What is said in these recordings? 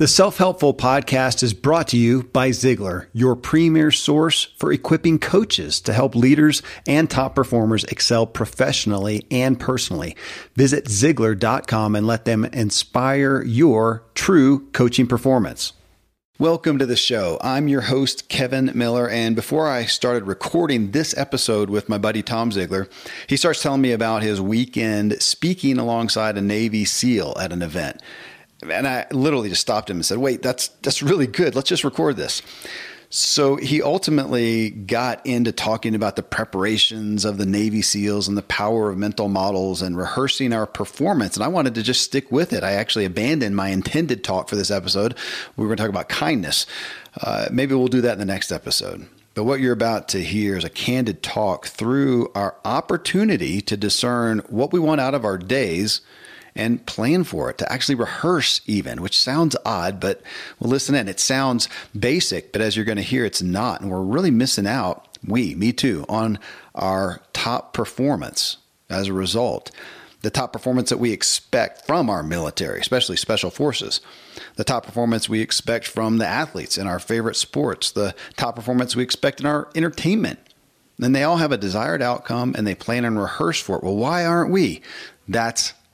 The Self Helpful Podcast is brought to you by Ziglar, your premier source for equipping coaches to help leaders and top performers excel professionally and personally. Visit Ziglar.com and let them inspire your true coaching performance. Welcome to the show. I'm your host, Kevin Miller. And before I started recording this episode with my buddy Tom Ziglar, he starts telling me about his weekend speaking alongside a Navy SEAL at an event. And I literally just stopped him and said, "Wait, that's that's really good. Let's just record this." So he ultimately got into talking about the preparations of the Navy SEALs and the power of mental models and rehearsing our performance. And I wanted to just stick with it. I actually abandoned my intended talk for this episode. We were going to talk about kindness. Uh, maybe we'll do that in the next episode. But what you're about to hear is a candid talk through our opportunity to discern what we want out of our days and plan for it, to actually rehearse even, which sounds odd, but well, listen in. It sounds basic, but as you're going to hear, it's not. And we're really missing out, we, me too, on our top performance as a result. The top performance that we expect from our military, especially special forces. The top performance we expect from the athletes in our favorite sports. The top performance we expect in our entertainment. And they all have a desired outcome and they plan and rehearse for it. Well, why aren't we? That's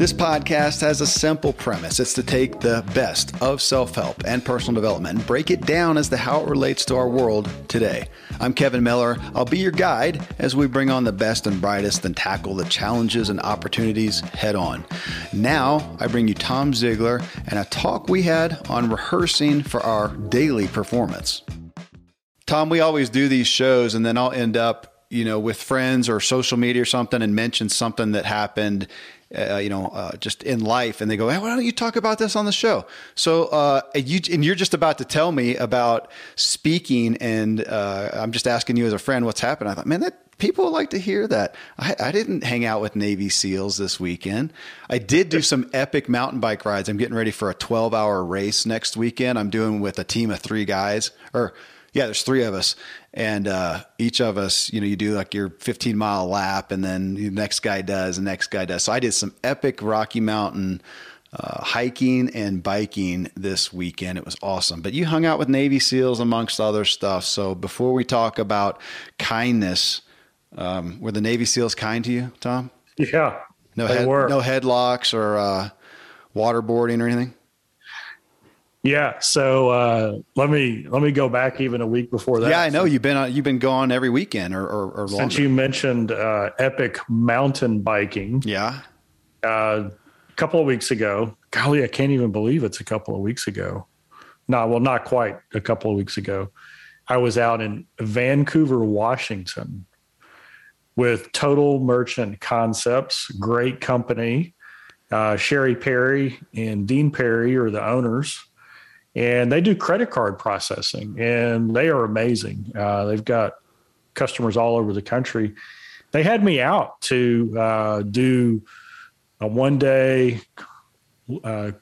This podcast has a simple premise. It's to take the best of self help and personal development and break it down as to how it relates to our world today. I'm Kevin Miller. I'll be your guide as we bring on the best and brightest and tackle the challenges and opportunities head on. Now, I bring you Tom Ziglar and a talk we had on rehearsing for our daily performance. Tom, we always do these shows and then I'll end up you know, with friends or social media or something and mention something that happened uh, you know, uh, just in life, and they go, hey, "Why don't you talk about this on the show?" So, uh, you and you're just about to tell me about speaking, and uh, I'm just asking you as a friend what's happened. I thought, man, that people like to hear that. I, I, didn't hang out with Navy SEALs this weekend. I did do some epic mountain bike rides. I'm getting ready for a 12 hour race next weekend. I'm doing with a team of three guys, or yeah, there's three of us, and uh, each of us, you know, you do like your 15 mile lap, and then the next guy does, the next guy does. So I did some epic Rocky Mountain uh, hiking and biking this weekend. It was awesome. But you hung out with Navy SEALs amongst other stuff. So before we talk about kindness, um, were the Navy SEALs kind to you, Tom? Yeah, no head, no headlocks or uh, waterboarding or anything. Yeah. So uh, let me let me go back even a week before that. Yeah, I know you've been uh, you've been gone every weekend or or, or since you mentioned uh, epic mountain biking. Yeah. Uh, a couple of weeks ago, golly, I can't even believe it's a couple of weeks ago. No, well, not quite a couple of weeks ago. I was out in Vancouver, Washington, with Total Merchant Concepts, great company. Uh, Sherry Perry and Dean Perry are the owners and they do credit card processing, and they are amazing. Uh, they've got customers all over the country. They had me out to uh, do a one day uh,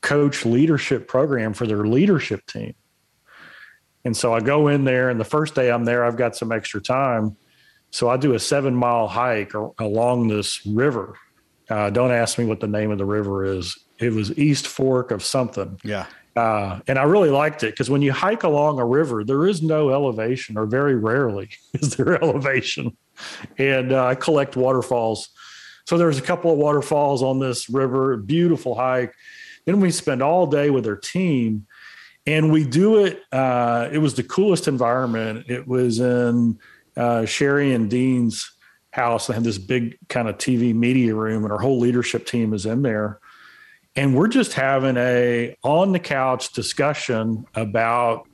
coach leadership program for their leadership team. And so I go in there, and the first day I'm there, I've got some extra time. So I do a seven mile hike along this river. Uh, don't ask me what the name of the river is. It was East Fork of something. Yeah. Uh, and I really liked it because when you hike along a river, there is no elevation, or very rarely is there elevation. And uh, I collect waterfalls. So there's a couple of waterfalls on this river, beautiful hike. Then we spend all day with our team, and we do it. Uh, it was the coolest environment. It was in uh, Sherry and Dean's house. They have this big kind of TV media room, and our whole leadership team is in there and we're just having a on the couch discussion about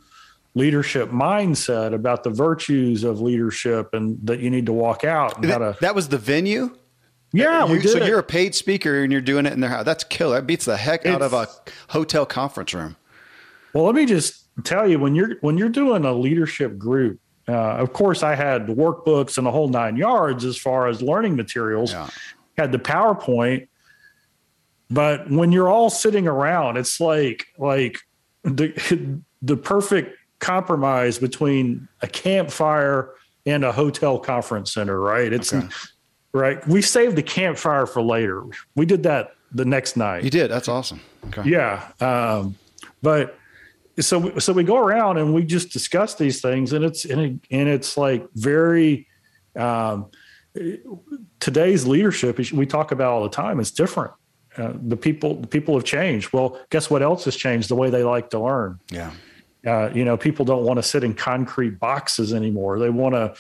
leadership mindset about the virtues of leadership and that you need to walk out and that, to that was the venue? Yeah you, so it. you're a paid speaker and you're doing it in their house. That's killer. That beats the heck out of a hotel conference room. Well let me just tell you when you're when you're doing a leadership group uh, of course i had the workbooks and the whole nine yards as far as learning materials. Yeah. had the powerpoint but when you're all sitting around, it's like like the the perfect compromise between a campfire and a hotel conference center, right? It's okay. right. We saved the campfire for later. We did that the next night. You did. That's awesome. Okay. Yeah. Um, but so so we go around and we just discuss these things, and it's and, it, and it's like very um, today's leadership. We talk about all the time. It's different. Uh, the people the people have changed. Well, guess what else has changed? The way they like to learn. Yeah. Uh, you know, people don't want to sit in concrete boxes anymore. They want to,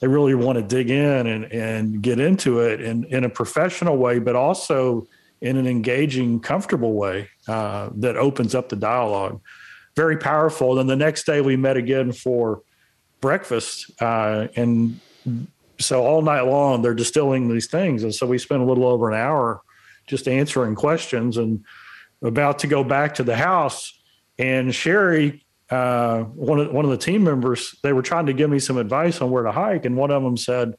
they really want to dig in and and get into it in in a professional way, but also in an engaging, comfortable way uh, that opens up the dialogue. Very powerful. Then the next day we met again for breakfast, uh, and so all night long they're distilling these things, and so we spent a little over an hour just answering questions and about to go back to the house. And Sherry, uh, one of one of the team members, they were trying to give me some advice on where to hike, and one of them said,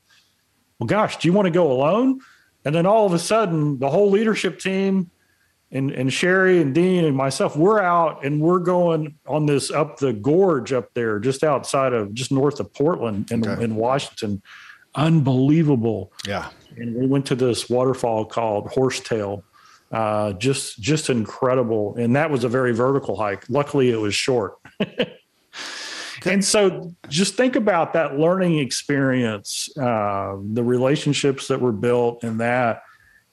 "Well, gosh, do you want to go alone?" And then all of a sudden, the whole leadership team and, and Sherry and Dean and myself, we're out and we're going on this up the gorge up there, just outside of just north of Portland in, okay. in Washington. Unbelievable. Yeah and we went to this waterfall called Horsetail. Uh, just just incredible, and that was a very vertical hike. Luckily, it was short. and so, just think about that learning experience, uh, the relationships that were built, in that,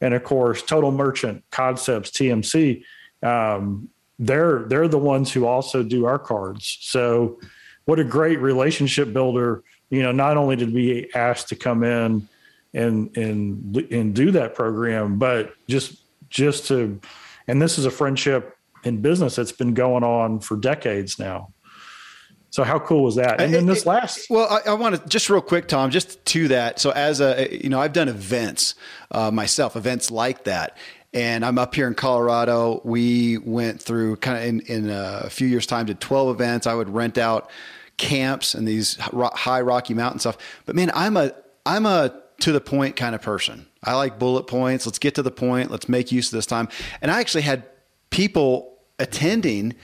and of course, Total Merchant Concepts (TMC). Um, they're they're the ones who also do our cards. So, what a great relationship builder! You know, not only did we asked to come in and and and do that program but just just to and this is a friendship in business that's been going on for decades now so how cool was that? And then this last. Well, I, I want to just real quick, Tom, just to that. So as a, you know, I've done events uh, myself, events like that. And I'm up here in Colorado. We went through kind of in, in a few years time, did 12 events. I would rent out camps and these high Rocky Mountain stuff. But man, I'm a, I'm a to the point kind of person. I like bullet points. Let's get to the point. Let's make use of this time. And I actually had people attending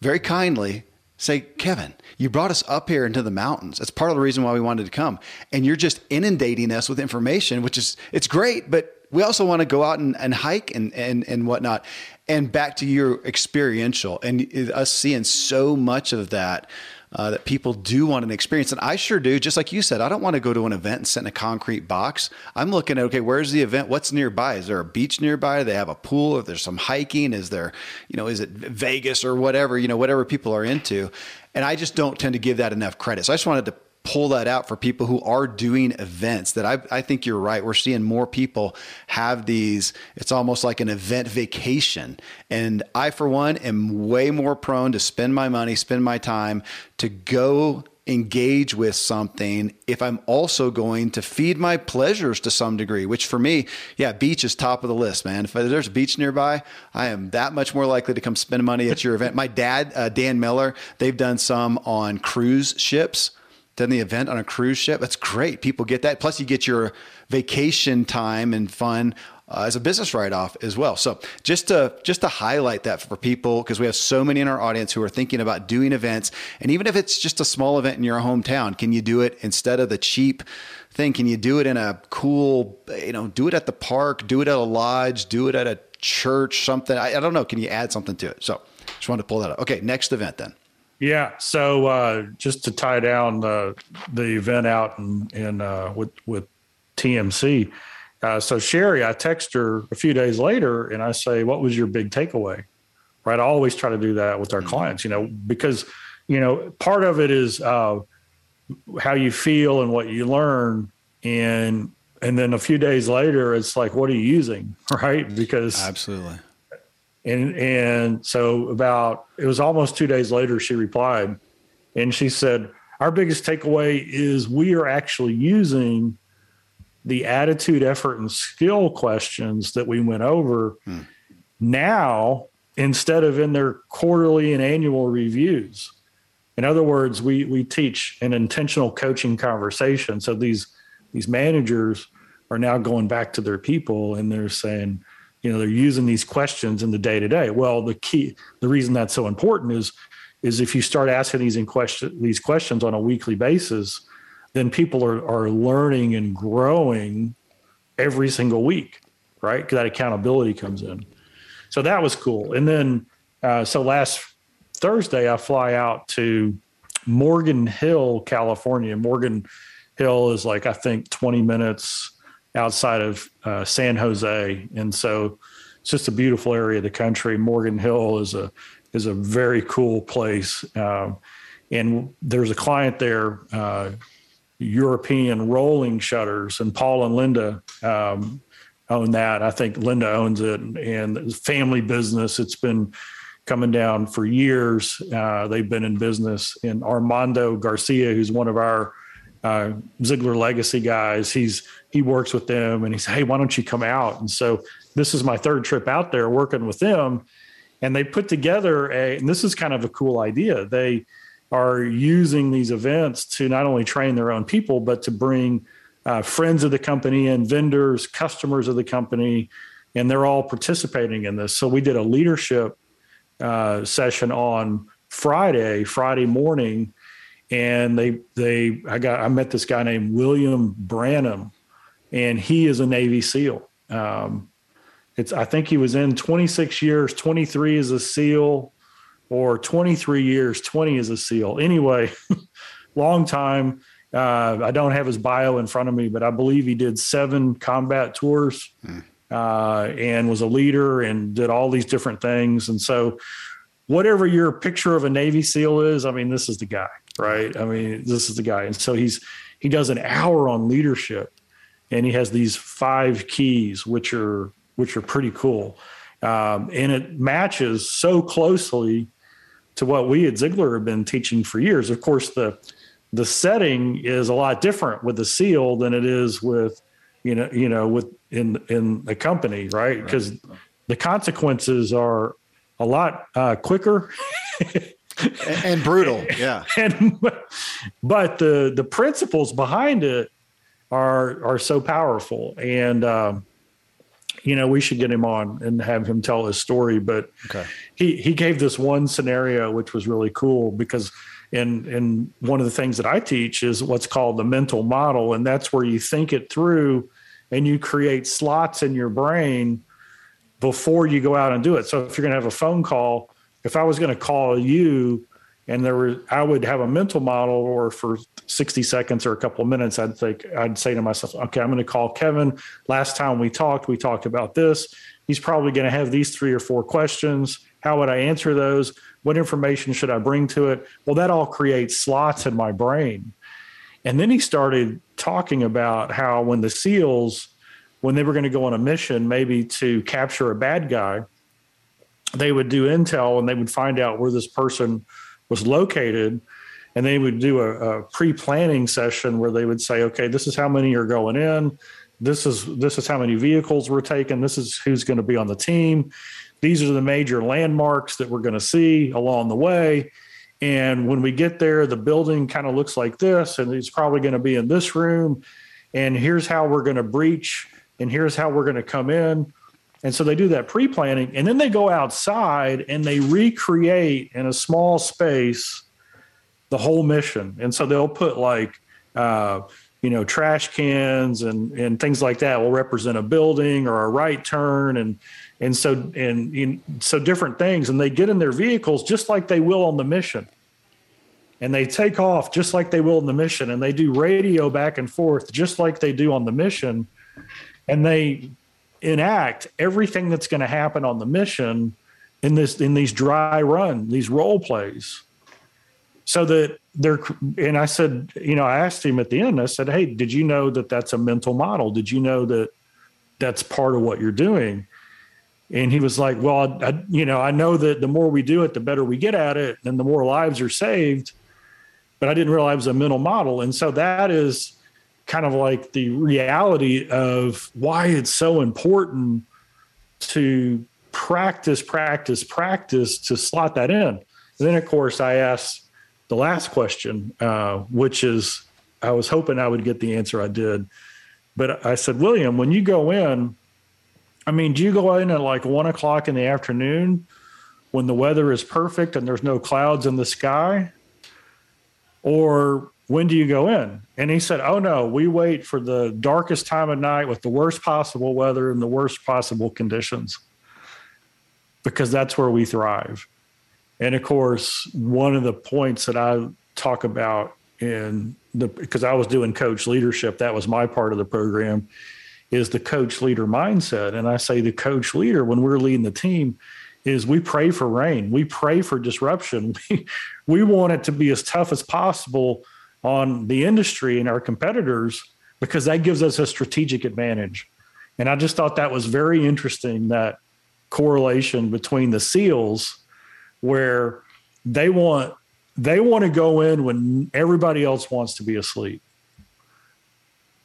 very kindly say, Kevin, you brought us up here into the mountains. It's part of the reason why we wanted to come. And you're just inundating us with information, which is, it's great, but we also want to go out and, and hike and, and, and whatnot. And back to your experiential and uh, us seeing so much of that uh, that people do want an experience. And I sure do. Just like you said, I don't want to go to an event and sit in a concrete box. I'm looking at, okay, where's the event? What's nearby? Is there a beach nearby? Do they have a pool? If there's some hiking, is there, you know, is it Vegas or whatever, you know, whatever people are into. And I just don't tend to give that enough credit. So I just wanted to pull that out for people who are doing events that I, I think you're right. We're seeing more people have these, it's almost like an event vacation. And I, for one, am way more prone to spend my money, spend my time to go engage with something if I'm also going to feed my pleasures to some degree, which for me, yeah, beach is top of the list, man. If there's a beach nearby, I am that much more likely to come spend money at your event. My dad, uh, Dan Miller, they've done some on cruise ships done the event on a cruise ship. That's great. People get that. Plus, you get your vacation time and fun uh, as a business write-off as well. So just to just to highlight that for people, because we have so many in our audience who are thinking about doing events, and even if it's just a small event in your hometown, can you do it instead of the cheap thing? Can you do it in a cool, you know, do it at the park, do it at a lodge, do it at a church, something? I, I don't know. Can you add something to it? So just wanted to pull that up. Okay, next event then. Yeah. So uh, just to tie down the the event out and in, in uh, with with TMC. Uh, so Sherry, I text her a few days later and I say, "What was your big takeaway?" Right. I always try to do that with our mm-hmm. clients, you know, because you know part of it is uh, how you feel and what you learn, and and then a few days later, it's like, what are you using, right? Because absolutely. And and so about it was almost two days later, she replied, and she said, "Our biggest takeaway is we are actually using." the attitude, effort, and skill questions that we went over hmm. now instead of in their quarterly and annual reviews. In other words, we we teach an intentional coaching conversation. So these these managers are now going back to their people and they're saying, you know, they're using these questions in the day to day. Well, the key, the reason that's so important is is if you start asking these in question these questions on a weekly basis, then people are, are learning and growing every single week, right? That accountability comes in. So that was cool. And then, uh, so last Thursday, I fly out to Morgan Hill, California. Morgan Hill is like, I think, 20 minutes outside of uh, San Jose. And so it's just a beautiful area of the country. Morgan Hill is a, is a very cool place. Um, and there's a client there, uh, European rolling shutters, and Paul and Linda um, own that. I think Linda owns it, and family business. It's been coming down for years. Uh, they've been in business. And Armando Garcia, who's one of our uh, Ziglar legacy guys, he's he works with them, and he said, "Hey, why don't you come out?" And so this is my third trip out there working with them, and they put together a. And this is kind of a cool idea. They are using these events to not only train their own people, but to bring uh, friends of the company and vendors, customers of the company, and they're all participating in this. So we did a leadership uh, session on Friday, Friday morning, and they they I got I met this guy named William Branham, and he is a Navy SEAL. Um, it's I think he was in 26 years, 23 as a SEAL, or 23 years, 20 as a SEAL. Anyway, long time. Uh, I don't have his bio in front of me, but I believe he did seven combat tours hmm. uh, and was a leader and did all these different things. And so, whatever your picture of a Navy SEAL is, I mean, this is the guy, right? I mean, this is the guy. And so he's he does an hour on leadership, and he has these five keys, which are which are pretty cool, um, and it matches so closely to what we at Ziglar have been teaching for years. Of course, the the setting is a lot different with the seal than it is with you know you know with in in the company, right? Because right. the consequences are a lot uh, quicker. and, and brutal, yeah. And but the the principles behind it are are so powerful, and um, you know, we should get him on and have him tell his story. But okay. he he gave this one scenario which was really cool because in in one of the things that I teach is what's called the mental model, and that's where you think it through and you create slots in your brain before you go out and do it. So if you're going to have a phone call, if I was going to call you and there were i would have a mental model or for 60 seconds or a couple of minutes i'd think i'd say to myself okay i'm going to call kevin. Last time we talked we talked about this. He's probably going to have these three or four questions. How would i answer those? What information should i bring to it? Well that all creates slots in my brain. And then he started talking about how when the seals when they were going to go on a mission maybe to capture a bad guy they would do intel and they would find out where this person was located and they would do a, a pre-planning session where they would say, okay, this is how many are going in. This is this is how many vehicles we're taking. This is who's going to be on the team. These are the major landmarks that we're going to see along the way. And when we get there, the building kind of looks like this, and it's probably going to be in this room. And here's how we're going to breach, and here's how we're going to come in. And so they do that pre planning, and then they go outside and they recreate in a small space the whole mission. And so they'll put like, uh, you know, trash cans and and things like that will represent a building or a right turn, and and so and know, so different things. And they get in their vehicles just like they will on the mission, and they take off just like they will in the mission, and they do radio back and forth just like they do on the mission, and they enact everything that's going to happen on the mission in this in these dry run, these role plays. So that they're and i said you know i asked him at the end i said hey did you know that that's a mental model? Did you know that that's part of what you're doing? And he was like well I, you know i know that the more we do it the better we get at it and the more lives are saved. But i didn't realize it was a mental model. And so that is kind of like the reality of why it's so important to practice practice practice to slot that in and then of course i asked the last question, uh, which is I was hoping I would get the answer I did. But I said, William, when you go in, I mean, do you go in at like one o'clock in the afternoon when the weather is perfect and there's no clouds in the sky? Or when do you go in? And he said, Oh, no, we wait for the darkest time of night with the worst possible weather and the worst possible conditions because that's where we thrive. And of course, one of the points that I talk about in the because I was doing coach leadership, that was my part of the program, is the coach leader mindset. And I say the coach leader when we're leading the team is we pray for rain, we pray for disruption. We we want it to be as tough as possible on the industry and our competitors because that gives us a strategic advantage. And I just thought that was very interesting that correlation between the SEALs where they want they want to go in when everybody else wants to be asleep.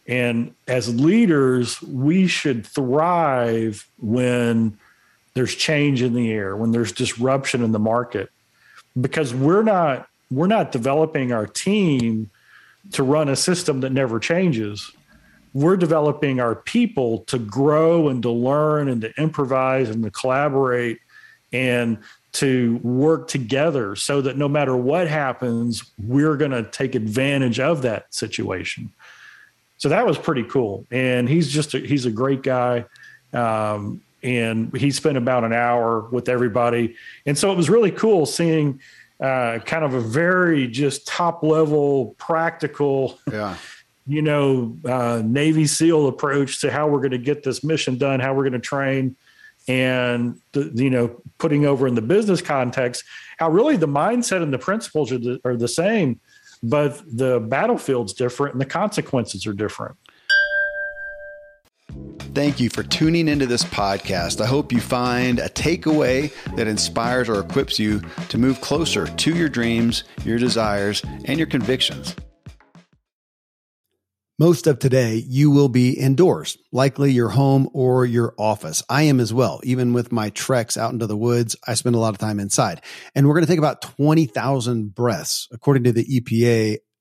And as leaders, we should thrive when there's change in the air, when there's disruption in the market. Because we're not we're not developing our team to run a system that never changes. We're developing our people to grow and to learn and to improvise and to collaborate and to work together so that no matter what happens, we're going to take advantage of that situation. So that was pretty cool. And he's just, a, he's a great guy. Um, and he spent about an hour with everybody. And so it was really cool seeing uh, kind of a very just top level practical, yeah. you know, uh, Navy SEAL approach to how we're going to get this mission done, how we're going to train and the, you know putting over in the business context how really the mindset and the principles are the, are the same but the battlefield's different and the consequences are different Thank you for tuning into this podcast. I hope you find a takeaway that inspires or equips you to move closer to your dreams, your desires, and your convictions. Most of today, you will be indoors, likely your home or your office. I am as well. Even with my treks out into the woods, I spend a lot of time inside. And we're going to take about 20,000 breaths. According to the EPA,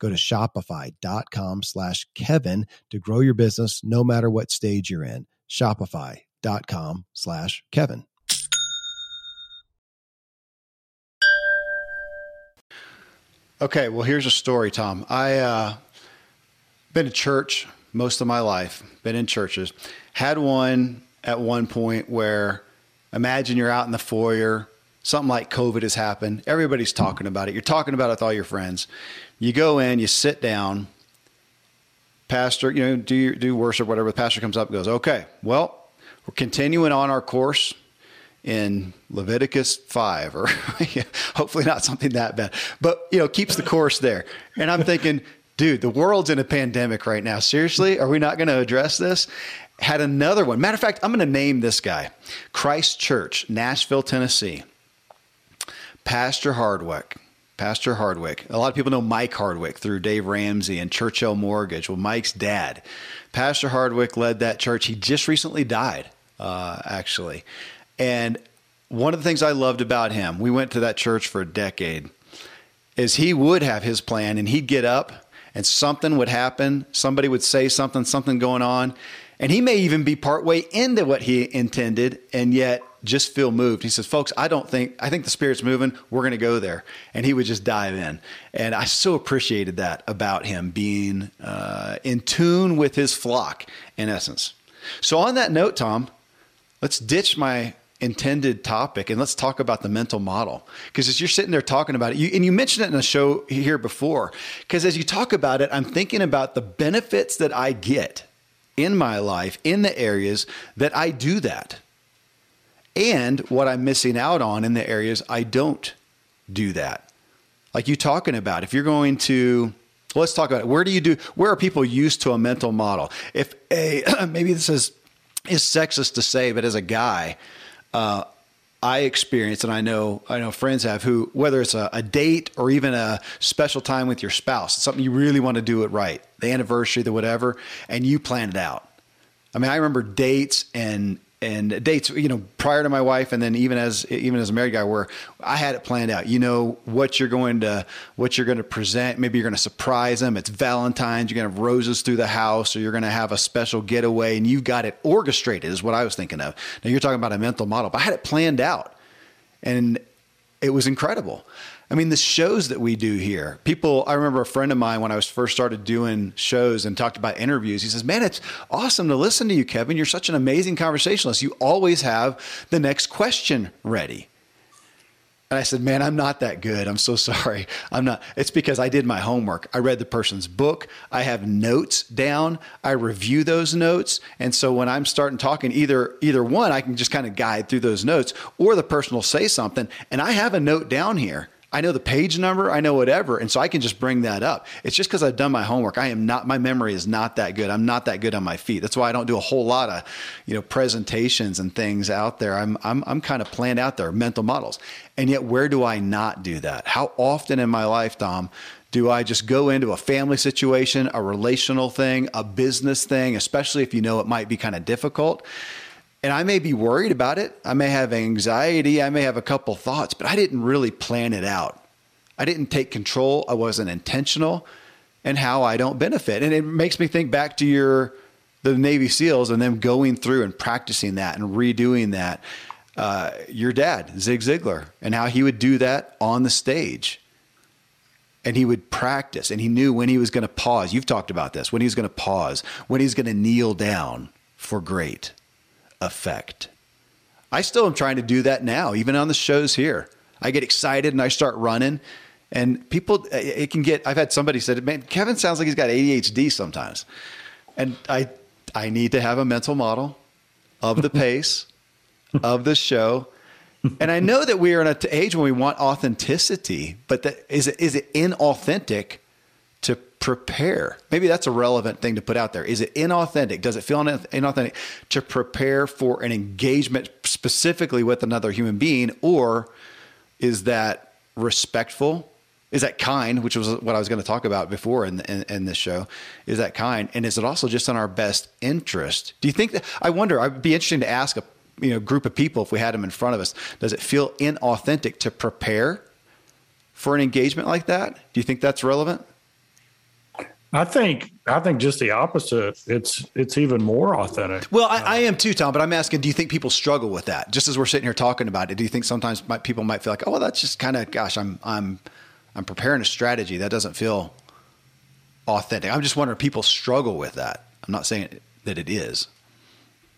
Go to shopify.com slash Kevin to grow your business no matter what stage you're in. Shopify.com slash Kevin. Okay, well, here's a story, Tom. I uh, been to church most of my life. Been in churches. Had one at one point where imagine you're out in the foyer. Something like COVID has happened. Everybody's talking about it. You're talking about it with all your friends. You go in, you sit down. Pastor, you know, do your, do worship, whatever. The pastor comes up goes, "Okay, well, we're continuing on our course in Leviticus 5 or hopefully not something that bad. But, you know, keeps the course there. And I'm thinking, dude, the world's in a pandemic right now. Seriously, are we not going to address this? Had another one. Matter of fact, I'm going to name this guy. Christ Church, Nashville, Tennessee. Pastor Hardwick. Pastor Hardwick. A lot of people know Mike Hardwick through Dave Ramsey and Churchill Mortgage. Well, Mike's dad. Pastor Hardwick led that church. He just recently died, uh, actually. And one of the things I loved about him, we went to that church for a decade, is he would have his plan and he'd get up and something would happen. Somebody would say something, something going on. And he may even be partway into what he intended and yet just feel moved. He says, folks, I don't think, I think the Spirit's moving. We're going to go there. And he would just dive in. And I so appreciated that about him being uh, in tune with his flock, in essence. So, on that note, Tom, let's ditch my intended topic and let's talk about the mental model because as you're sitting there talking about it you, and you mentioned it in a show here before because as you talk about it i'm thinking about the benefits that i get in my life in the areas that i do that. And what i'm missing out on in the areas i don't do that. Like you talking about if you're going to let's talk about it. Where do you do where are people used to a mental model? If a maybe this is is sexist to say but as a guy uh, I experience, and I know I know friends have who, whether it's a, a, date or even a special time with your spouse, something you really want to do it right, the anniversary, the whatever, and you plan it out. I mean, I remember dates and and dates, you know, prior to my wife, and then even as even as a married guy, where I had it planned out. You know what you're going to what you're going to present. Maybe you're going to surprise them. It's Valentine's. You're going to have roses through the house, or you're going to have a special getaway, and you've got it orchestrated. Is what I was thinking of. Now you're talking about a mental model, but I had it planned out, and it was incredible. I mean, the shows that we do here, people, I remember a friend of mine when I was first started doing shows and talked about interviews. He says, Man, it's awesome to listen to you, Kevin. You're such an amazing conversationalist. You always have the next question ready. And I said, Man, I'm not that good. I'm so sorry. I'm not. It's because I did my homework. I read the person's book. I have notes down. I review those notes. And so when I'm starting talking, either either one, I can just kind of guide through those notes, or the person will say something. And I have a note down here I know the page number, I know whatever. And so I can just bring that up. It's just because I've done my homework. I am not, my memory is not that good. I'm not that good on my feet. That's why I don't do a whole lot of, you know, presentations and things out there. I'm, I'm, I'm kind of planned out there, mental models. And yet, where do I not do that? How often in my life, Tom, do I just go into a family situation, a relational thing, a business thing, especially if you know it might be kind of difficult? And I may be worried about it. I may have anxiety. I may have a couple thoughts, but I didn't really plan it out. I didn't take control. I wasn't intentional. and how I don't benefit. And it makes me think back to your the Navy SEALs and them going through and practicing that and redoing that. Uh, your dad, Zig Ziglar, and how he would do that on the stage. And he would practice and he knew when he was going to pause. You've talked about this when he was going to pause, when he's going to kneel down for great effect. I still am trying to do that now, even on the shows here. I get excited and I start running and people, it can get. I've had somebody said, "Man, Kevin sounds like he's got ADHD sometimes," and I, I need to have a mental model of the pace of the show. And I know that we are in an age when we want authenticity, but that, is it is it inauthentic prepare? Maybe that's a relevant thing to put out there. Is it inauthentic? Does it feel inauthentic to prepare for an engagement specifically with another human being, or is that respectful is that kind, which was what I was going to talk about before in, in, in, this show, is that kind, and is it also just in our best interest? Do you think that? I wonder. I'd be interesting to ask a you know group of people if we had them in front of us. Does it feel inauthentic to prepare for an engagement like that? Do you think that's relevant? I think I think just the opposite. It's it's even more authentic. Well, I, I, am too, Tom. But I'm asking, do you think people struggle with that? Just as we're sitting here talking about it, do you think sometimes might, people might feel like, oh, well, that's just kind of, gosh, I'm I'm I'm preparing a strategy that doesn't feel authentic. I'm just wondering if people struggle with that. I'm not saying that it is.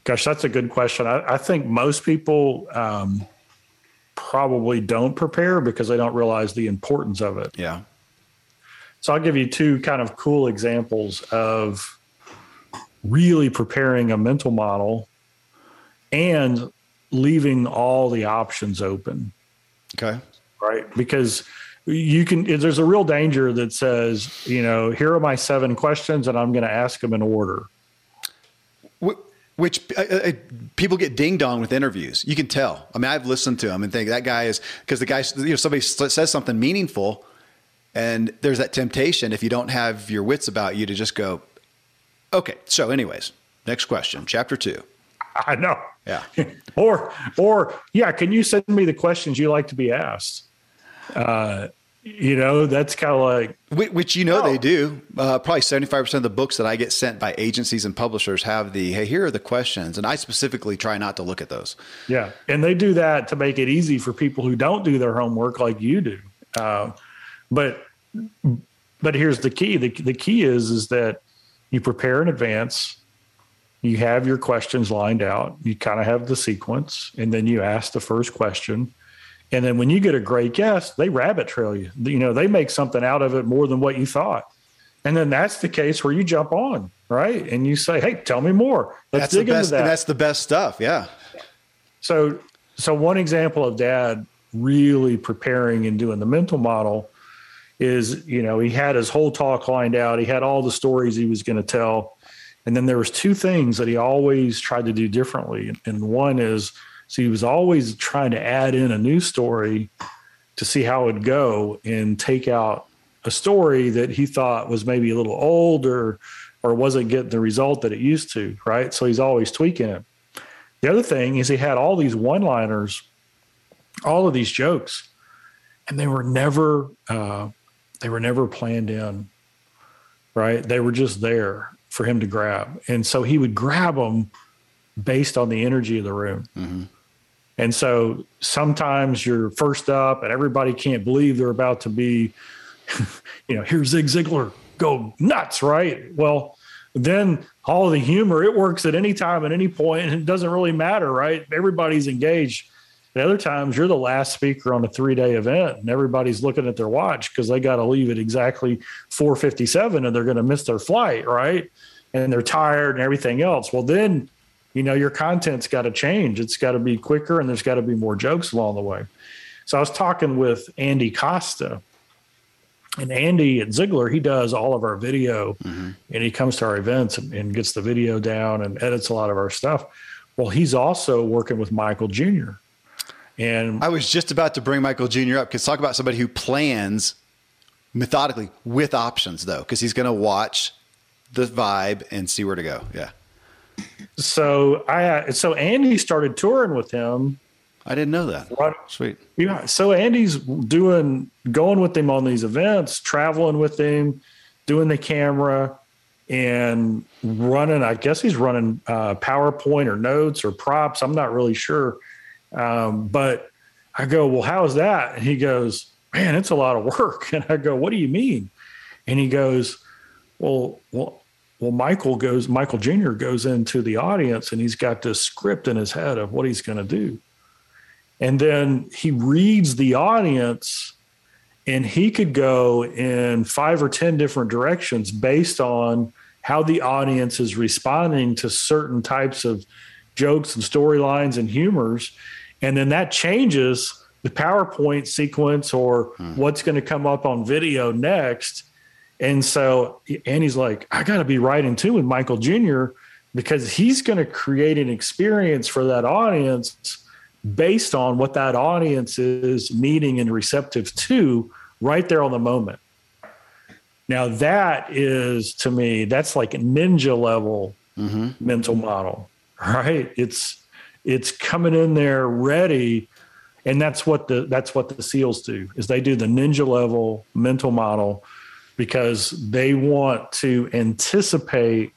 Gosh, that's a good question. I, I think most people um, probably don't prepare because they don't realize the importance of it. Yeah. So I'll give you two kind of cool examples of really preparing a mental model and leaving all the options open. Okay. Right. Because you can there's a real danger that says you know here are my seven questions and i'm going to ask them in order which uh, uh, people get ding dong with interviews you can tell i mean i've listened to them and think that guy is because the guy you know somebody says something meaningful and there's that temptation if you don't have your wits about you to just go okay so anyways next question chapter two i know yeah or or yeah can you send me the questions you like to be asked uh, you know, that's kind of like which, you know oh. they do. Uh, probably seventy five percent of the books that I get sent by agencies and publishers have the hey, here are the questions, and I specifically try not to look at those. Yeah, and they do that to make it easy for people who don't do their homework like you do. Uh, but but here's the key: the the key is is that you prepare in advance. You have your questions lined out. You kind of have the sequence, and then you ask the first question and then when you get a great guest, they rabbit trail you. You know, they make something out of it more than what you thought. And then that's the case where you jump on, right? And you say, "Hey, tell me more. Let's that's dig the best, into that." that's the best stuff. Yeah. So, so one example of Dad really preparing and doing the mental model is, you know, he had his whole talk lined out. He had all the stories he was going to tell, and then there was two things that he always tried to do differently. And one is so he was always trying to add in a new story to see how it would go and take out a story that he thought was maybe a little old or or wasn't getting the result that it used to, right? So he's always tweaking it. The other thing is he had all these one-liners, all of these jokes, and they were never uh, they were never planned in, right? They were just there for him to grab, and so he would grab them based on the energy of the room. Mm-hmm. And so sometimes you're first up and everybody can't believe they're about to be, you know, here's Zig Ziglar, go nuts, right? Well, then all the humor, it works at any time, at any point, and it doesn't really matter, right? Everybody's engaged. At other times, you're the last speaker on a three day event, and everybody's looking at their watch because they got to leave at exactly 4:57, and they're going to miss their flight, right? And they're tired and everything else. Well, then you know, your content's got to change. It's got to be quicker and there's got to be more jokes along the way. So I was talking with Andy Costa, and Andy at Ziglar, he does all of our video mm-hmm. and he comes to our events and, and, gets the video down and edits a lot of our stuff. Well, he's also working with Michael Jr. And I was just about to bring Michael Jr. up because talk about somebody who plans methodically with options though, because he's going to watch the vibe and see where to go. Yeah so I so Andy started touring with him. I didn't know that. Right. Sweet. Yeah. So Andy's doing going with him on these events, traveling with him, doing the camera and running. I guess he's running uh, PowerPoint or notes or props. I'm not really sure. Um, but I go, well, how's that? And he goes, man, it's a lot of work. And I go, what do you mean? And he goes, well, well, well, Michael goes, Michael Jr. goes into the audience and he's got this script in his head of what he's going to do. And then he reads the audience and he could go in five or 10 different directions based on how the audience is responding to certain types of jokes and storylines and humors. And then that changes the PowerPoint sequence or hmm. what's going to come up on video next and so Andy's like, I got to be right in tune with Michael Jr. because he's going to create an experience for that audience based on what that audience is needing and receptive to right there on the moment. Now, that is to me, that's like a ninja level mm-hmm. mental model, right? It's, it's coming in there ready and that's what the that's what the seals do is they do the ninja level mental model because they want to anticipate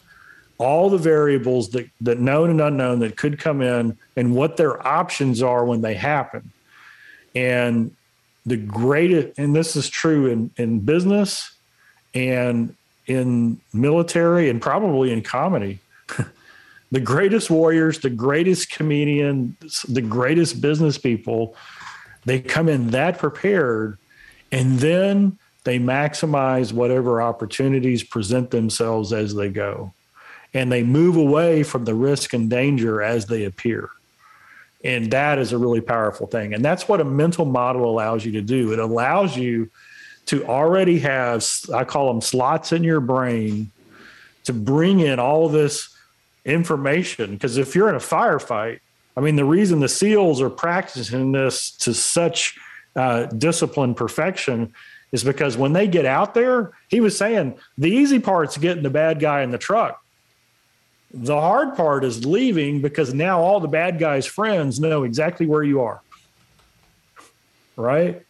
all the variables that, that known and unknown that could come in and what their options are when they happen. And the greatest, and this is true in, in business and in military and probably in comedy. the greatest warriors, the greatest comedians, the greatest business people, they come in that prepared. And then they maximize whatever opportunities present themselves as they go. And they move away from the risk and danger as they appear. And that is a really powerful thing. And that's what a mental model allows you to do. It allows you to already have, I call them slots in your brain, to bring in all this information. Because if you're in a firefight, I mean, the reason the SEALs are practicing this to such uh, discipline perfection is because when they get out there, he was saying the easy part's getting the bad guy in the truck. The hard part is leaving because now all the bad guy's friends know exactly where you are. Right?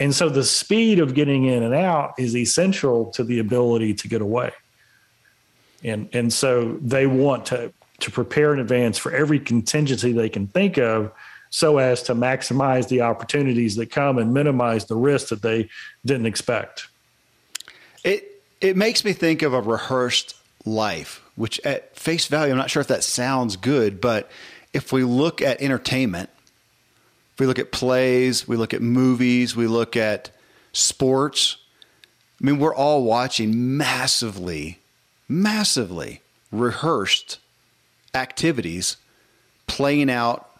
And so the speed of getting in and out is essential to the ability to get away. And and so they want to to prepare in advance for every contingency they can think of so as to maximize the opportunities that come and minimize the risks that they didn't expect. It it makes me think of a rehearsed life, which at face value, I'm not sure if that sounds good, but if we look at entertainment, if we look at plays, we look at movies, we look at sports, I mean, we're all watching massively, massively rehearsed activities playing out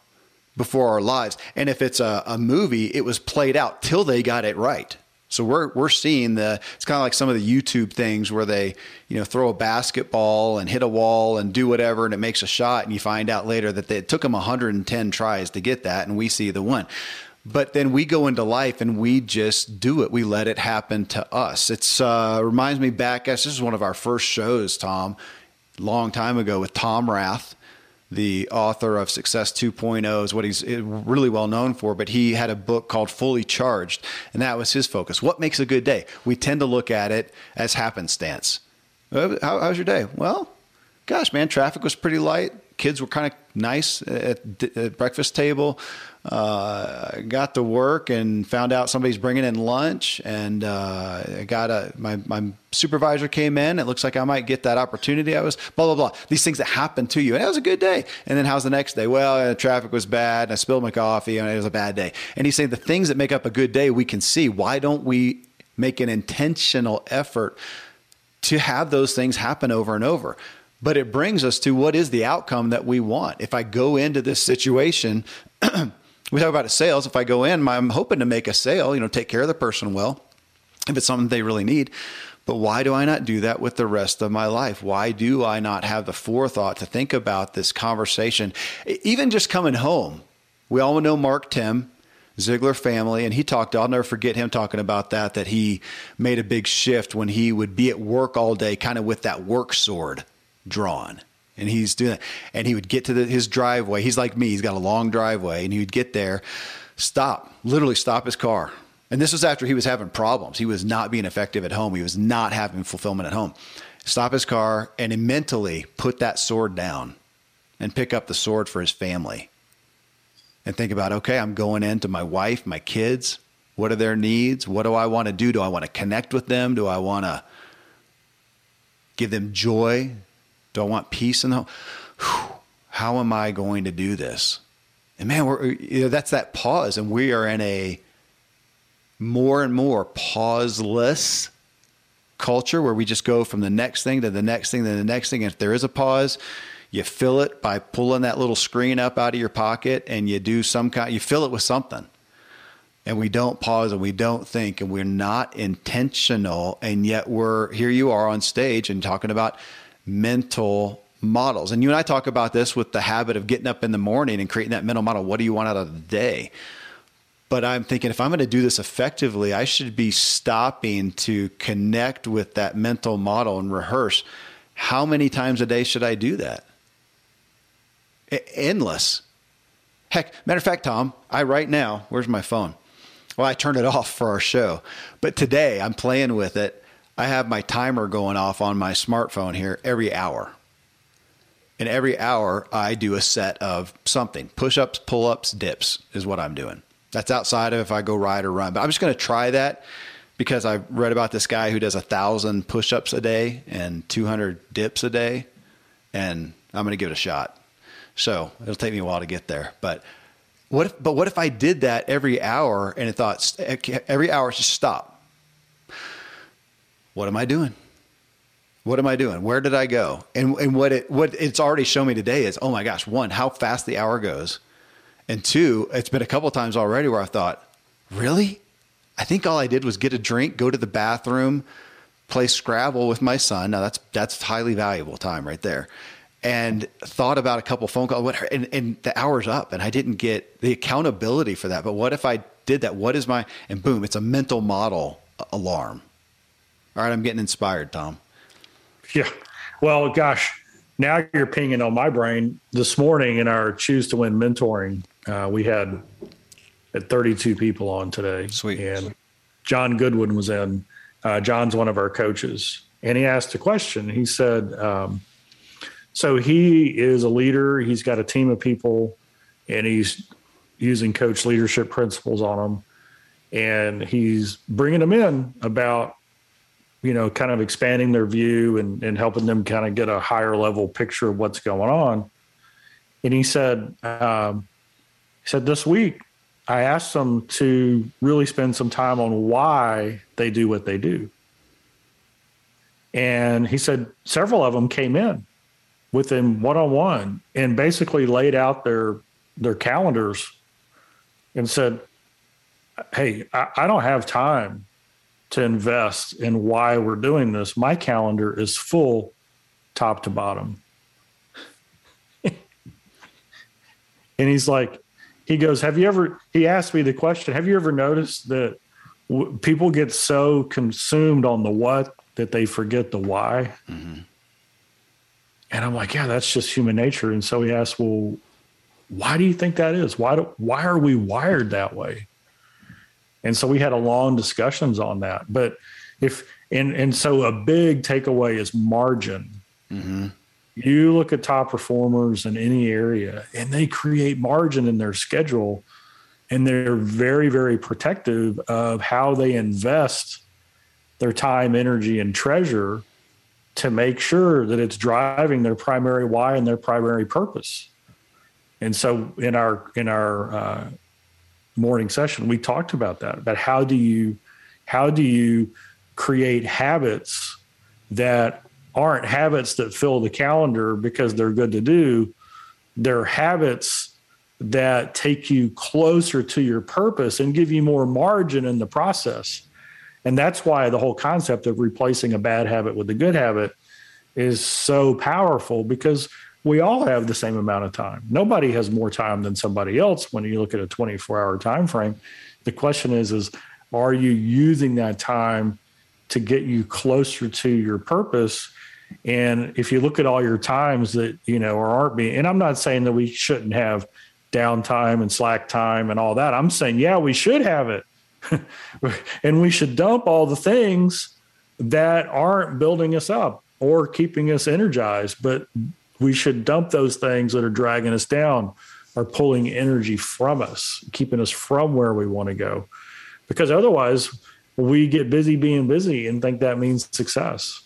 before our lives. And if it's a, a movie, it was played out till they got it right. So we're we're seeing the it's kind of like some of the YouTube things where they you know throw a basketball and hit a wall and do whatever and it makes a shot and you find out later that they, it took them 110 tries to get that and we see the one. But then we go into life and we just do it. We let it happen to us. It's uh, reminds me back. This is one of our first shows, Tom, long time ago with Tom Rath the author of Success 2.0 is what he's eh, really well known for, but he had a book called Fully Charged, and that was his focus. What makes a good day? We tend to look at it as happenstance. Uh, how, how's your day? Well, gosh, man, traffic was pretty light. Kids were kind of nice at, at breakfast table. Uh, got to work and found out somebody's bringing in lunch, and uh, I got a my my supervisor came in. It looks like I might get that opportunity. I was blah blah blah. These things that happen to you, and it was a good day. And then how's the next day? Well, uh, traffic was bad. And I spilled my coffee, and it was a bad day. And he's saying the things that make up a good day we can see. Why don't we make an intentional effort to have those things happen over and over? But it brings us to what is the outcome that we want. If I go into this situation we talk about sales. If I go in, I'm hoping to make a sale, you know, take care of the person well, if it's something they really need. But why do I not do that with the rest of my life? Why do I not have the forethought to think about this conversation? Even just coming home, we all know Mark Timm, Ziglar family, and he talked, I'll never forget him talking about that, that he made a big shift when he would be at work all day, kind of with that work sword drawn and he's doing that. And he would get to the, his driveway. He's like me. He's got a long driveway, and he would get there, stop, literally stop his car, And this was after he was having problems. He was not being effective at home. He was not having fulfillment at home. Stop his car and mentally put that sword down and pick up the sword for his family and think about okay, I'm going into my wife, my kids. What are their needs? What do I want to do? Do I want to connect with them? Do I want to give them joy? Do I want peace in the home? How am I going to do this? And man, we're, you know, that's that pause. And we are in a more and more pauseless culture where we just go from the next thing to the next thing to the next thing. And if there is a pause, you fill it by pulling that little screen up out of your pocket and you do some kind, you fill it with something. And we don't pause and we don't think and we're not intentional. And yet we're here you are on stage and talking about mental models. And you and I talk about this with the habit of getting up in the morning and creating that mental model. What do you want out of the day? But I'm thinking if I'm going to do this effectively, I should be stopping to connect with that mental model and rehearse. How many times a day should I do that? endless. Heck, matter of fact, Tom, I right now, where's my phone? Well, I turned it off for our show, but today I'm playing with it. I have my timer going off on my smartphone here every hour. And every hour, I do a set of something push ups, pull ups, dips is what I'm doing. That's outside of if I go ride or run. But I'm just going to try that because I read about this guy who does a thousand push ups a day and 200 dips a day. And I'm going to give it a shot. So it'll take me a while to get there. But what if, but what if I did that every hour and it thought every hour just stop? What am I doing? What am I doing? Where did I go? And and what it what it's already shown me today is oh my gosh, one, how fast the hour goes. And two, it's been a couple times already where I thought, really? I think all I did was get a drink, go to the bathroom, play Scrabble with my son. Now that's that's highly valuable time right there. And thought about a couple phone calls, and, and the hour's up, and I didn't get the accountability for that. But what if I did that? What is my and boom, it's a mental model alarm. All right, I'm getting inspired, Tom. Yeah. Well, gosh, now you're pinging on my brain. This morning in our Choose to Win mentoring, uh, we had, had 32 people on today. Sweet. And John Goodwin was in. Uh, John's one of our coaches. And he asked a question. He said, um, So he is a leader, he's got a team of people, and he's using coach leadership principles on them. And he's bringing them in about you know, kind of expanding their view and, and helping them kind of get a higher level picture of what's going on. And he said, um, he said this week, I asked them to really spend some time on why they do what they do. And he said several of them came in with him one on one and basically laid out their their calendars and said, Hey, I, I don't have time to invest in why we're doing this. My calendar is full top to bottom. and he's like, he goes, Have you ever, he asked me the question, Have you ever noticed that w- people get so consumed on the what that they forget the why? Mm-hmm. And I'm like, Yeah, that's just human nature. And so he asked, Well, why do you think that is? Why do, why are we wired that way? And so we had a long discussions on that. But if and and so a big takeaway is margin. Mm-hmm. You look at top performers in any area, and they create margin in their schedule, and they're very very protective of how they invest their time, energy, and treasure to make sure that it's driving their primary why and their primary purpose. And so in our in our uh, morning session, we talked about that. About how do you how do you create habits that aren't habits that fill the calendar because they're good to do. They're habits that take you closer to your purpose and give you more margin in the process. And that's why the whole concept of replacing a bad habit with a good habit is so powerful because we all have the same amount of time. Nobody has more time than somebody else when you look at a 24 hour time frame. The question is, is are you using that time to get you closer to your purpose? And if you look at all your times that, you know, or aren't being, and I'm not saying that we shouldn't have downtime and slack time and all that. I'm saying, yeah, we should have it and we should dump all the things that aren't building us up or keeping us energized, but we should dump those things that are dragging us down are pulling energy from us, keeping us from where we want to go. Because otherwise, we get busy being busy and think that means success.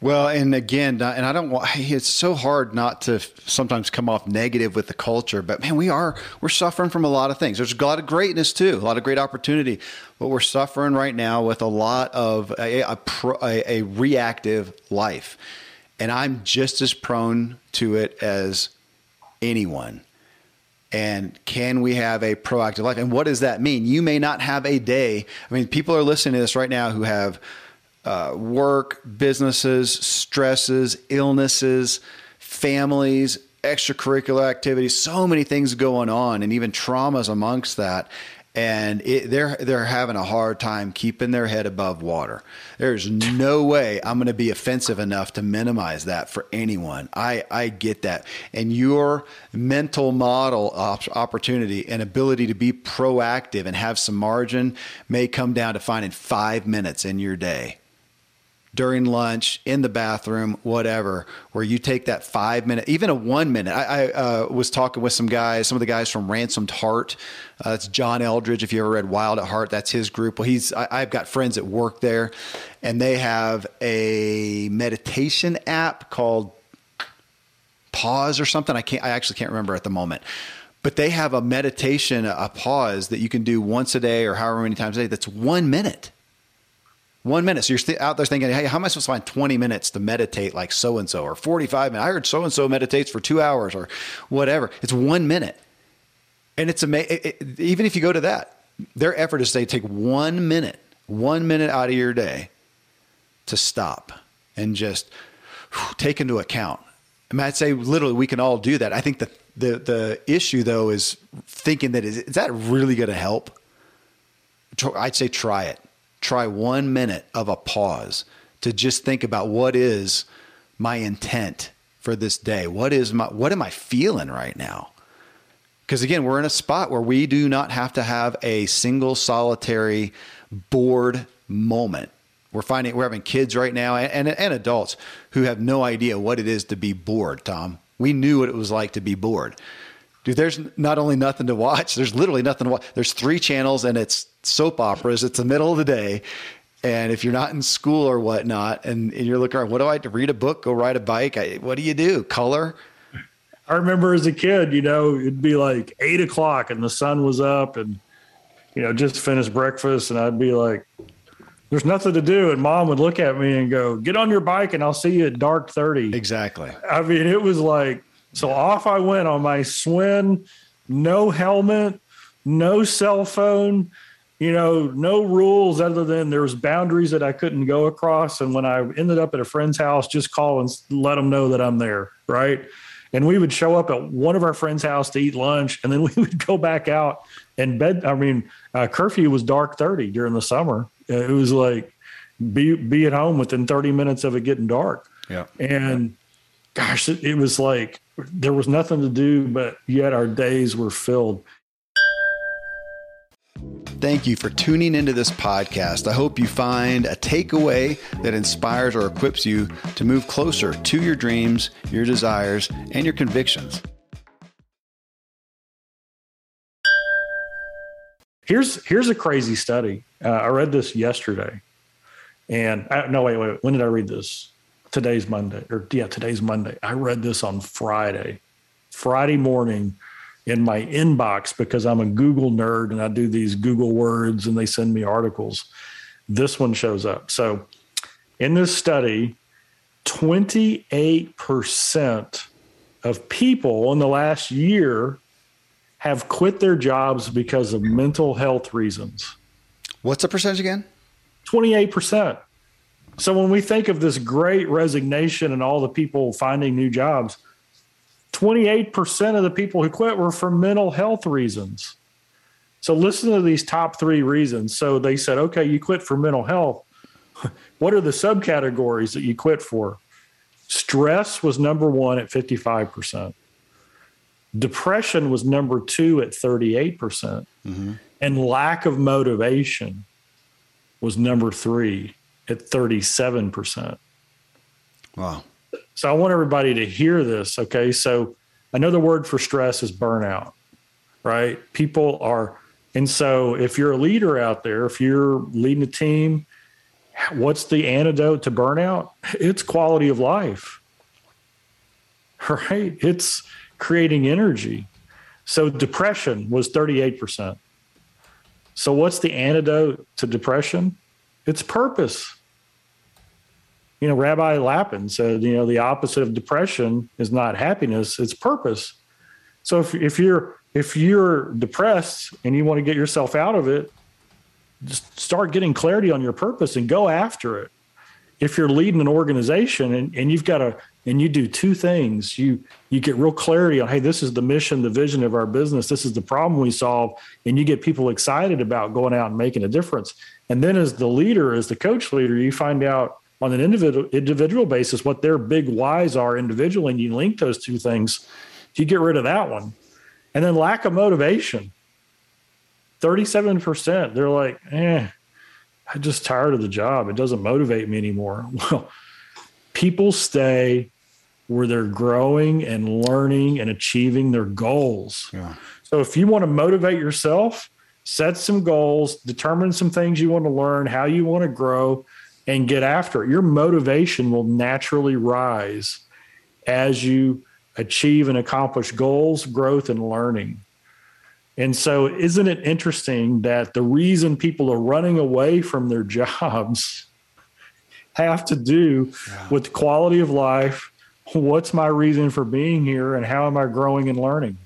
Well, and again, and I don't want, it's so hard not to sometimes come off negative with the culture, but man, we are, we're suffering from a lot of things. There's a lot of greatness too, a lot of great opportunity, but we're suffering right now with a lot of a, a, a, a reactive life. And I'm just as prone to it as anyone. And can we have a proactive life? And what does that mean? You may not have a day. I mean, people are listening to this right now who have uh, work, businesses, stresses, illnesses, families, extracurricular activities, so many things going on, and even traumas amongst that. And it, they're they're having a hard time keeping their head above water. There's no way I'm going to be offensive enough to minimize that for anyone. I I get that, and your mental model opportunity and ability to be proactive and have some margin may come down to finding five minutes in your day during lunch, in the bathroom, whatever, where you take that five minute, even a one minute. I, I uh, was talking with some guys, some of the guys from Ransomed Heart. Uh, that's John Eldredge. If you ever read Wild at Heart, that's his group. Well, he's I, I've got friends that work there, and they have a meditation app called Pause or something. I can't. I actually can't remember at the moment but they have a meditation, a pause that you can do once a day or however many times a day. That's one minute. One minute. So you're st- out there thinking, hey, how am I supposed to find 20 minutes to meditate like so and so or 45 minutes? I heard so and so meditates for two hours or whatever. It's one minute. And it's amazing. It, even if you go to that, their effort is to take one minute, one minute out of your day to stop and just whew, take into account. I mean, I'd say literally we can all do that. I think the, the, the issue though is thinking that is, is that really going to help? I'd say try it try one minute of a pause to just think about what is my intent for this day? What is my what am I feeling right now? Because again, we're in a spot where we do not have to have a single solitary bored moment. We're finding we're having kids right now and, and, and adults who have no idea what it is to be bored, Tom. We knew what it was like to be bored. Dude, there's not only nothing to watch, there's literally nothing to watch. There's three channels and it's soap operas. It's the middle of the day. And if you're not in school or whatnot, and, and you're looking around, what do I to read a book, go ride a bike? I, what do you do? Color? I remember as a kid, you know, it'd be like eight o'clock and the sun was up and, you know, just finished breakfast. And I'd be like, there's nothing to do. And mom would look at me and go, get on your bike and I'll see you at dark 30. Exactly. I mean, it was like, so off I went on my Schwinn, no helmet, no cell phone, you know, no rules other than there was boundaries that I couldn't go across. And when I ended up at a friend's house, just call and let them know that I'm there, right? And we would show up at one of our friends' house to eat lunch, and then we would go back out and bed. I mean, uh, curfew was dark thirty during the summer. It was like be be at home within thirty minutes of it getting dark. Yeah, and gosh, it, it was like there was nothing to do, but yet our days were filled. Thank you for tuning into this podcast. I hope you find a takeaway that inspires or equips you to move closer to your dreams, your desires, and your convictions. Here's here's a crazy study. Uh, I read this yesterday, and I, uh, no, wait, wait. When did I read this? Today's Monday, or yeah, today's Monday. I read this on Friday, Friday morning in my inbox because I'm a Google nerd and I do these Google words and they send me articles. This one shows up. So in this study, 28% of people in the last year have quit their jobs because of mental health reasons. What's the percentage again? 28%. So when we think of this great resignation and all the people finding new jobs, 28% of the people who quit were for mental health reasons. So listen to these top three reasons. So they said, okay, you quit for mental health. what are the subcategories that you quit for? Stress was number one at 55%. Depression was number two at 38%. percent mm hmm And lack of motivation was number three at 37%. Wow. So I want everybody to hear this. Okay. So another word for stress is burnout, right? People are, and so if you're a leader out there, if you're leading a team, what's the antidote to burnout? It's quality of life, right? It's creating energy. So depression was 38%. So what's the antidote to depression? It's purpose. You know, Rabbi Lapin said, you know, the opposite of depression is not happiness, it's purpose. So if, if you're if you're depressed and you want to get yourself out of it, just start getting clarity on your purpose and go after it. If you're leading an organization and, and you've got a and you do two things, you you get real clarity on, hey, this is the mission, the vision of our business, this is the problem we solve, and you get people excited about going out and making a difference. And then as the leader, as the coach leader, you find out on an individual individual basis what their big whys are individually, and you link those two things. You get rid of that one. And then lack of motivation 37%. They're like, eh, I'm just tired of the job. It doesn't motivate me anymore. Well, people stay where they're growing and learning and achieving their goals. Yeah. So if you want to motivate yourself, set some goals, determine some things you want to learn, how you want to grow, and get after it. Your motivation will naturally rise as you achieve and accomplish goals, growth, and learning. And so, isn't it interesting that the reason people are running away from their jobs have to do yeah. with quality of life? What's my reason for being here, and how am I growing and learning?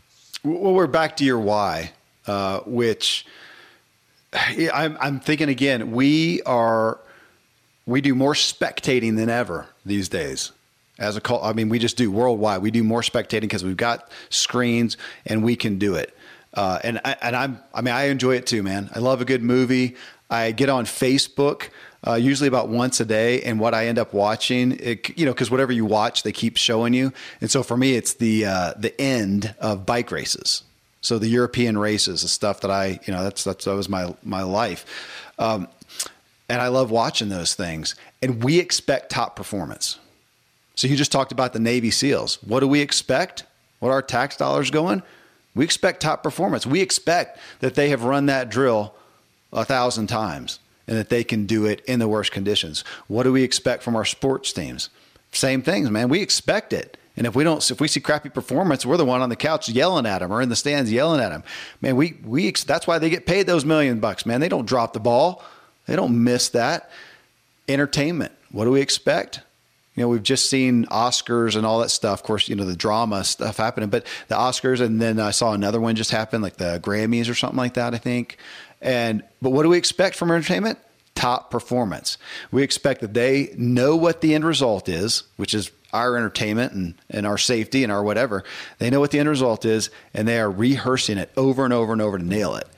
Well, we're back to your why, uh, which I'm, I'm thinking again. We are we do more spectating than ever these days as a cult. I mean, we just do worldwide. We do more spectating because we've got screens and we can do it. Uh, and I, and I'm I mean I enjoy it too, man. I love a good movie. I get on Facebook uh, usually about once a day, and what I end up watching, it, you know, because whatever you watch, they keep showing you. And so for me, it's the uh, the end of bike races. So the European races, the stuff that I, you know, that's that's that was my my life. Um, and I love watching those things. And we expect top performance. So you just talked about the Navy SEALs. What do we expect? What are our tax dollars going? We expect top performance. We expect that they have run that drill a thousand times and that they can do it in the worst conditions. What do we expect from our sports teams? Same things, man. We expect it. And if we don't, if we see crappy performance, we're the one on the couch yelling at them or in the stands yelling at them. Man, we we that's why they get paid those million bucks, man. They don't drop the ball. They don't miss that. Entertainment. What do we expect? you know, we've just seen Oscars and all that stuff. Of course, you know, the drama stuff happening, but the Oscars, and then I saw another one just happen, like the Grammys or something like that, I think. And, but what do we expect from entertainment? Top performance. We expect that they know what the end result is, which is our entertainment and, and our safety and our whatever. They know what the end result is, and they are rehearsing it over and over and over to nail it.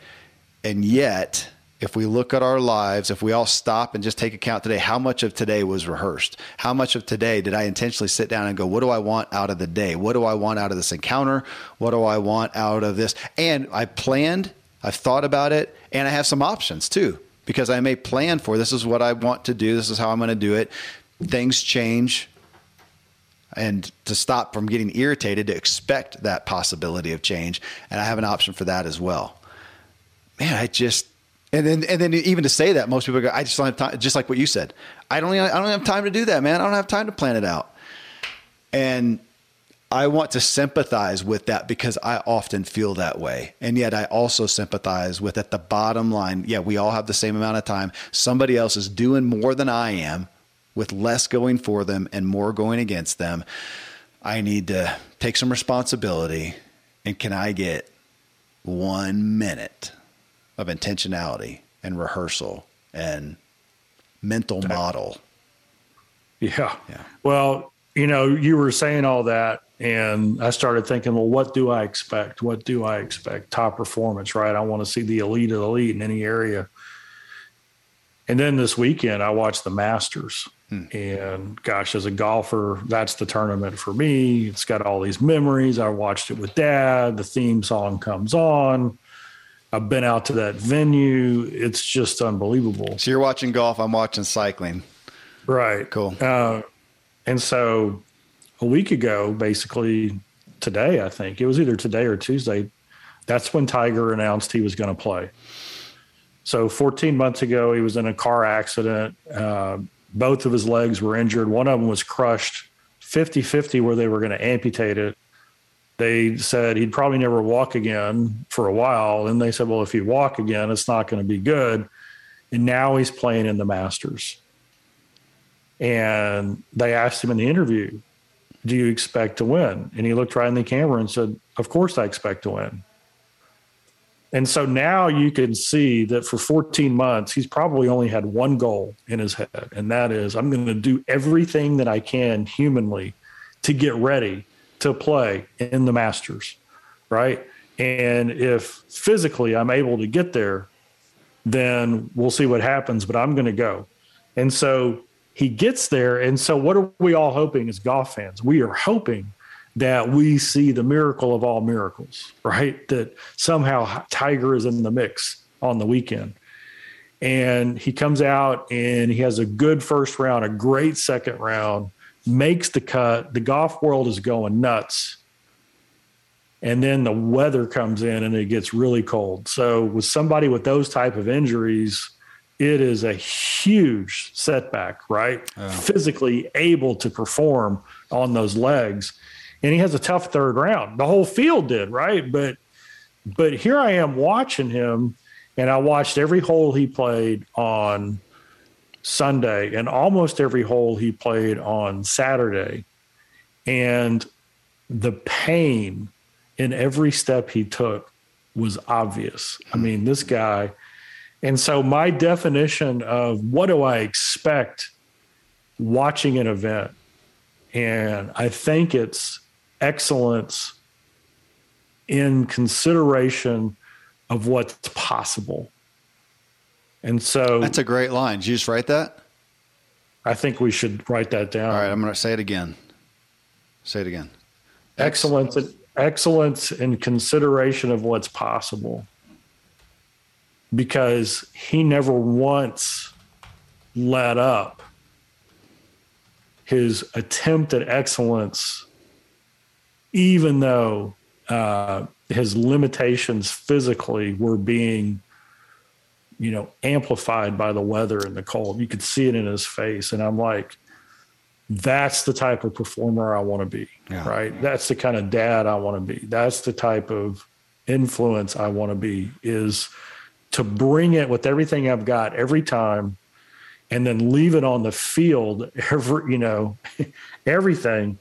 And yet, if we look at our lives, if we all stop and just take account today, how much of today was rehearsed? How much of today did I intentionally sit down and go, what do I want out of the day? What do I want out of this encounter? What do I want out of this? And I planned, I've thought about it, and I have some options too, because I may plan for this is what I want to do, this is how I'm going to do it. Things change. And to stop from getting irritated, to expect that possibility of change. And I have an option for that as well. Man, I just, and then, and then even to say that, most people go, "I just don't have time." Just like what you said, I don't, I don't have time to do that, man. I don't have time to plan it out. And I want to sympathize with that because I often feel that way. And yet I also sympathize with at the bottom line, yeah, we all have the same amount of time. Somebody else is doing more than I am with less going for them and more going against them. I need to take some responsibility. And can I get one minute of intentionality and rehearsal and mental model. Yeah. Yeah. Well, you know, you were saying all that, and I started thinking, well, what do I expect? What do I expect? Top performance, right? I want to see the elite of the elite in any area. And then this weekend, I watched the Masters. Hmm. And gosh, as a golfer, that's the tournament for me. It's got all these memories. I watched it with dad. The theme song comes on I've been out to that venue. It's just unbelievable. So you're watching golf. I'm watching cycling. Right. Cool. Uh, and so a week ago, basically today, I think it was either today or Tuesday, that's when Tiger announced he was going to play. So 14 months ago, he was in a car accident. Uh, both of his legs were injured. One of them was crushed 50 50 where they were going to amputate it. They said he'd probably never walk again for a while. And they said, well, if he walk again, it's not going to be good. And now he's playing in the Masters. And they asked him in the interview, Do you expect to win? And he looked right in the camera and said, Of course I expect to win. And so now you can see that for 14 months, he's probably only had one goal in his head, and that is I'm going to do everything that I can humanly to get ready to play in the Masters, right? And if physically I'm able to get there, then we'll see what happens, but I'm going to go. And so he gets there. And so, what are we all hoping as golf fans? We are hoping that we see the miracle of all miracles, right? That somehow Tiger is in the mix on the weekend. And he comes out and he has a good first round, a great second round, makes the cut. The golf world is going nuts. And then the weather comes in and it gets really cold. So with somebody with those type of injuries, it is a huge setback, right? Oh. Physically able to perform on those legs and he has a tough third round. The whole field did, right? But but here I am watching him, and I watched every hole he played on Sunday and almost every hole he played on Saturday. And the pain in every step he took was obvious. I hmm. mean, this guy. And so, my definition of what do I expect watching an event, and I think it's excellence in consideration of what's possible. And so that's a great line. Did you just write that? I think we should write that down. All right, I'm going to say it again. Say it again. Excellence, excellence in consideration of what's possible. Because he never once let up his attempt at excellence even though uh, his limitations physically were being, you know, amplified by the weather and the cold. You could see it in his face. And I'm like, that's the type of performer I want to be, yeah. right? That's the kind of dad I want to be. That's the type of influence I want to be is to bring it with everything I've got every time and then leave it on the field every, you know, everything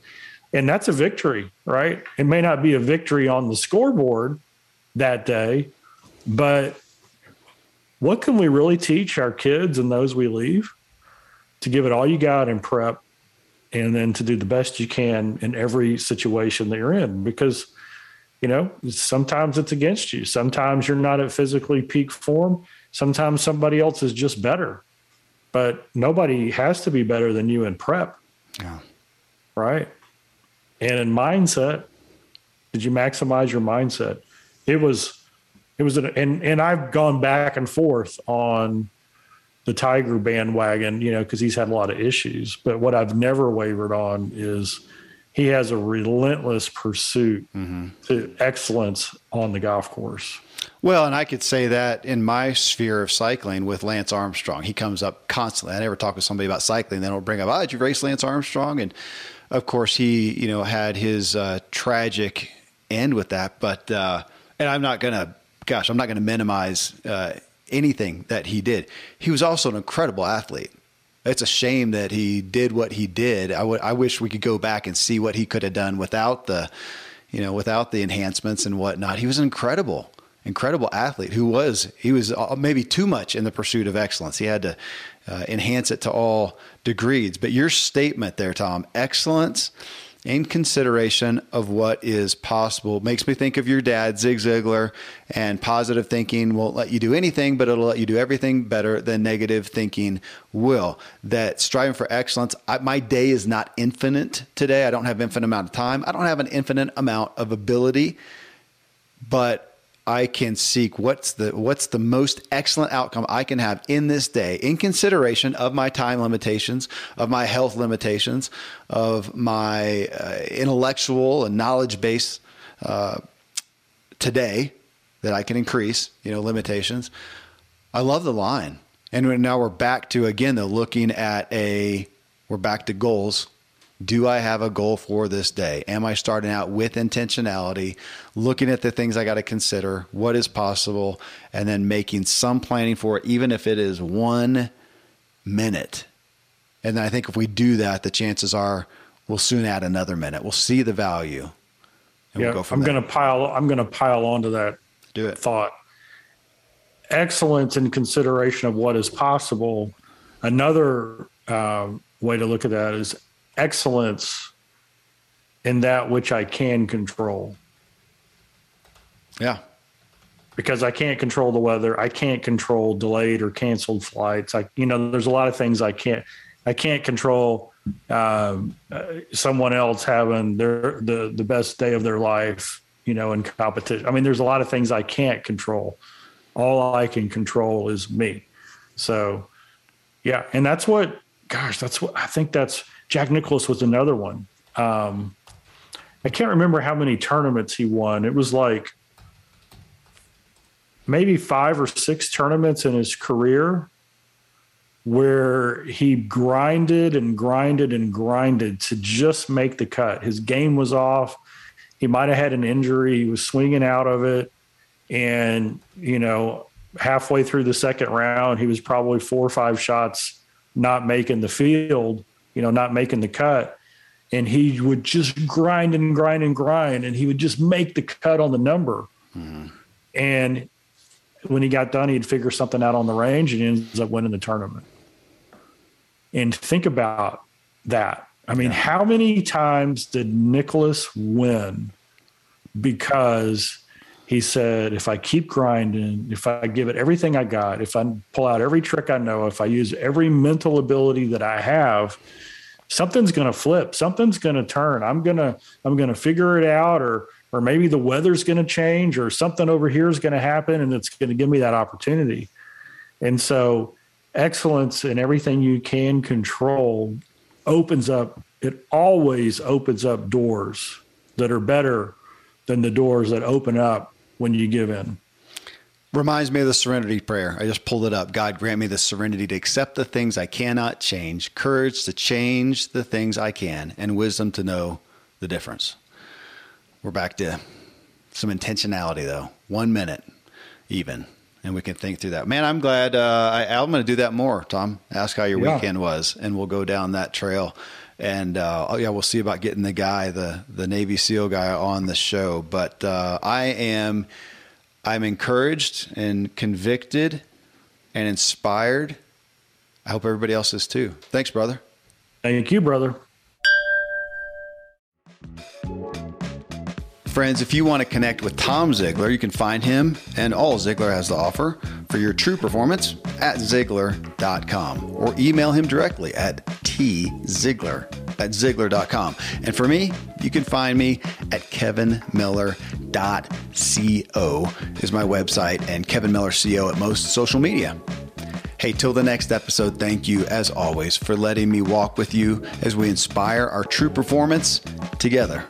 and that's a victory, right? It may not be a victory on the scoreboard that day, but what can we really teach our kids and those we leave? To give it all you got in prep and then to do the best you can in every situation that you're in because you know sometimes it's against you. Sometimes you're not at physically peak form. Sometimes somebody else is just better. But nobody has to be better than you in prep. Yeah. Right? And in mindset, did you maximize your mindset? It was, it was, an, and and I've gone back and forth on the Tiger bandwagon, you know, because he's had a lot of issues. But what I've never wavered on is he has a relentless pursuit mm-hmm. to excellence on the golf course. Well, and I could say that in my sphere of cycling with Lance Armstrong, he comes up constantly. I never talk with somebody about cycling, they don't bring up, "Oh, did you race Lance Armstrong?" And of course, he you know had his uh, tragic end with that. But uh, and I'm not gonna, gosh, I'm not gonna minimize uh, anything that he did. He was also an incredible athlete. It's a shame that he did what he did. I, w- I wish we could go back and see what he could have done without the, you know, without the enhancements and whatnot. He was incredible incredible athlete who was he was uh, maybe too much in the pursuit of excellence. He had to uh, enhance it to all degrees. But your statement there, Tom, excellence in consideration of what is possible makes me think of your dad, Zig Ziglar, and positive thinking won't let you do anything, but it'll let you do everything better than negative thinking will. That striving for excellence, I, my day is not infinite today. I don't have infinite amount of time. I don't have an infinite amount of ability, but I can seek what's the what's the most excellent outcome I can have in this day in consideration of my time limitations, of my health limitations, of my uh, intellectual and knowledge base uh, today that I can increase, you know, limitations. I love the line. And now we're back to again the looking at a we're back to goals do I have a goal for this day? Am I starting out with intentionality, looking at the things I got to consider, what is possible, and then making some planning for it, even if it is one minute? And then I think if we do that, the chances are we'll soon add another minute. We'll see the value. yeah, we'll go from I'm going to pile. I'm going to pile onto that. Do it. Thought. Excellence in consideration of what is possible. Another uh, way to look at that is excellence in that which I can control. Yeah. Because I can't control the weather. I can't control delayed or canceled flights. I, you know, there's a lot of things I can't, I can't control um, uh, someone else having their, the, the best day of their life, you know, in competition. I mean, there's a lot of things I can't control. All I can control is me. So, yeah. And that's what, gosh, that's what I think that's, Jack Nicklaus was another one. Um, I can't remember how many tournaments he won. It was like maybe five or six tournaments in his career where he grinded and grinded and grinded to just make the cut. His game was off. He might have had an injury. He was swinging out of it. And, you know, halfway through the second round, he was probably four or five shots not making the field you know, not making the cut. And he would just grind and grind and grind, and he would just make the cut on the number. Mm-hmm. And when he got done, he'd figure something out on the range and he ends up winning the tournament. And think about that. I mean, yeah. how many times did Nicklaus win because he said, if I keep grinding, if I give it everything I got, if I pull out every trick I know, if I use every mental ability that I have, something's going to flip. Something's going to turn. I'm going to i'm going to figure it out or or maybe the weather's going to change or something over here is going to happen and it's going to give me that opportunity. And so excellence in everything you can control opens up it always opens up doors that are better than the doors that open up when you give in Reminds me of the serenity prayer. I just pulled it up. God grant me the serenity to accept the things I cannot change, courage to change the things I can, and wisdom to know the difference. We're back to some intentionality, though. One minute, even, and we can think through that. Man, I'm glad. Uh, I, am going to do that more, Tom. Ask how your yeah. weekend was, and we'll go down that trail. And uh, oh yeah, we'll see about getting the guy, the the Navy SEAL guy, on the show. But uh, I am I'm encouraged and convicted and inspired. I hope everybody else is too. Thanks, brother. Thank you, brother. Friends, if you want to connect with Tom Ziglar, you can find him and all Ziglar has to offer for your true performance at Ziglar.com or email him directly at tziglar at Ziglar.com. And for me, you can find me at kevinmiller.co is my website and Kevin Miller CO at most social media. Hey, till the next episode, thank you as always for letting me walk with you as we inspire our true performance together.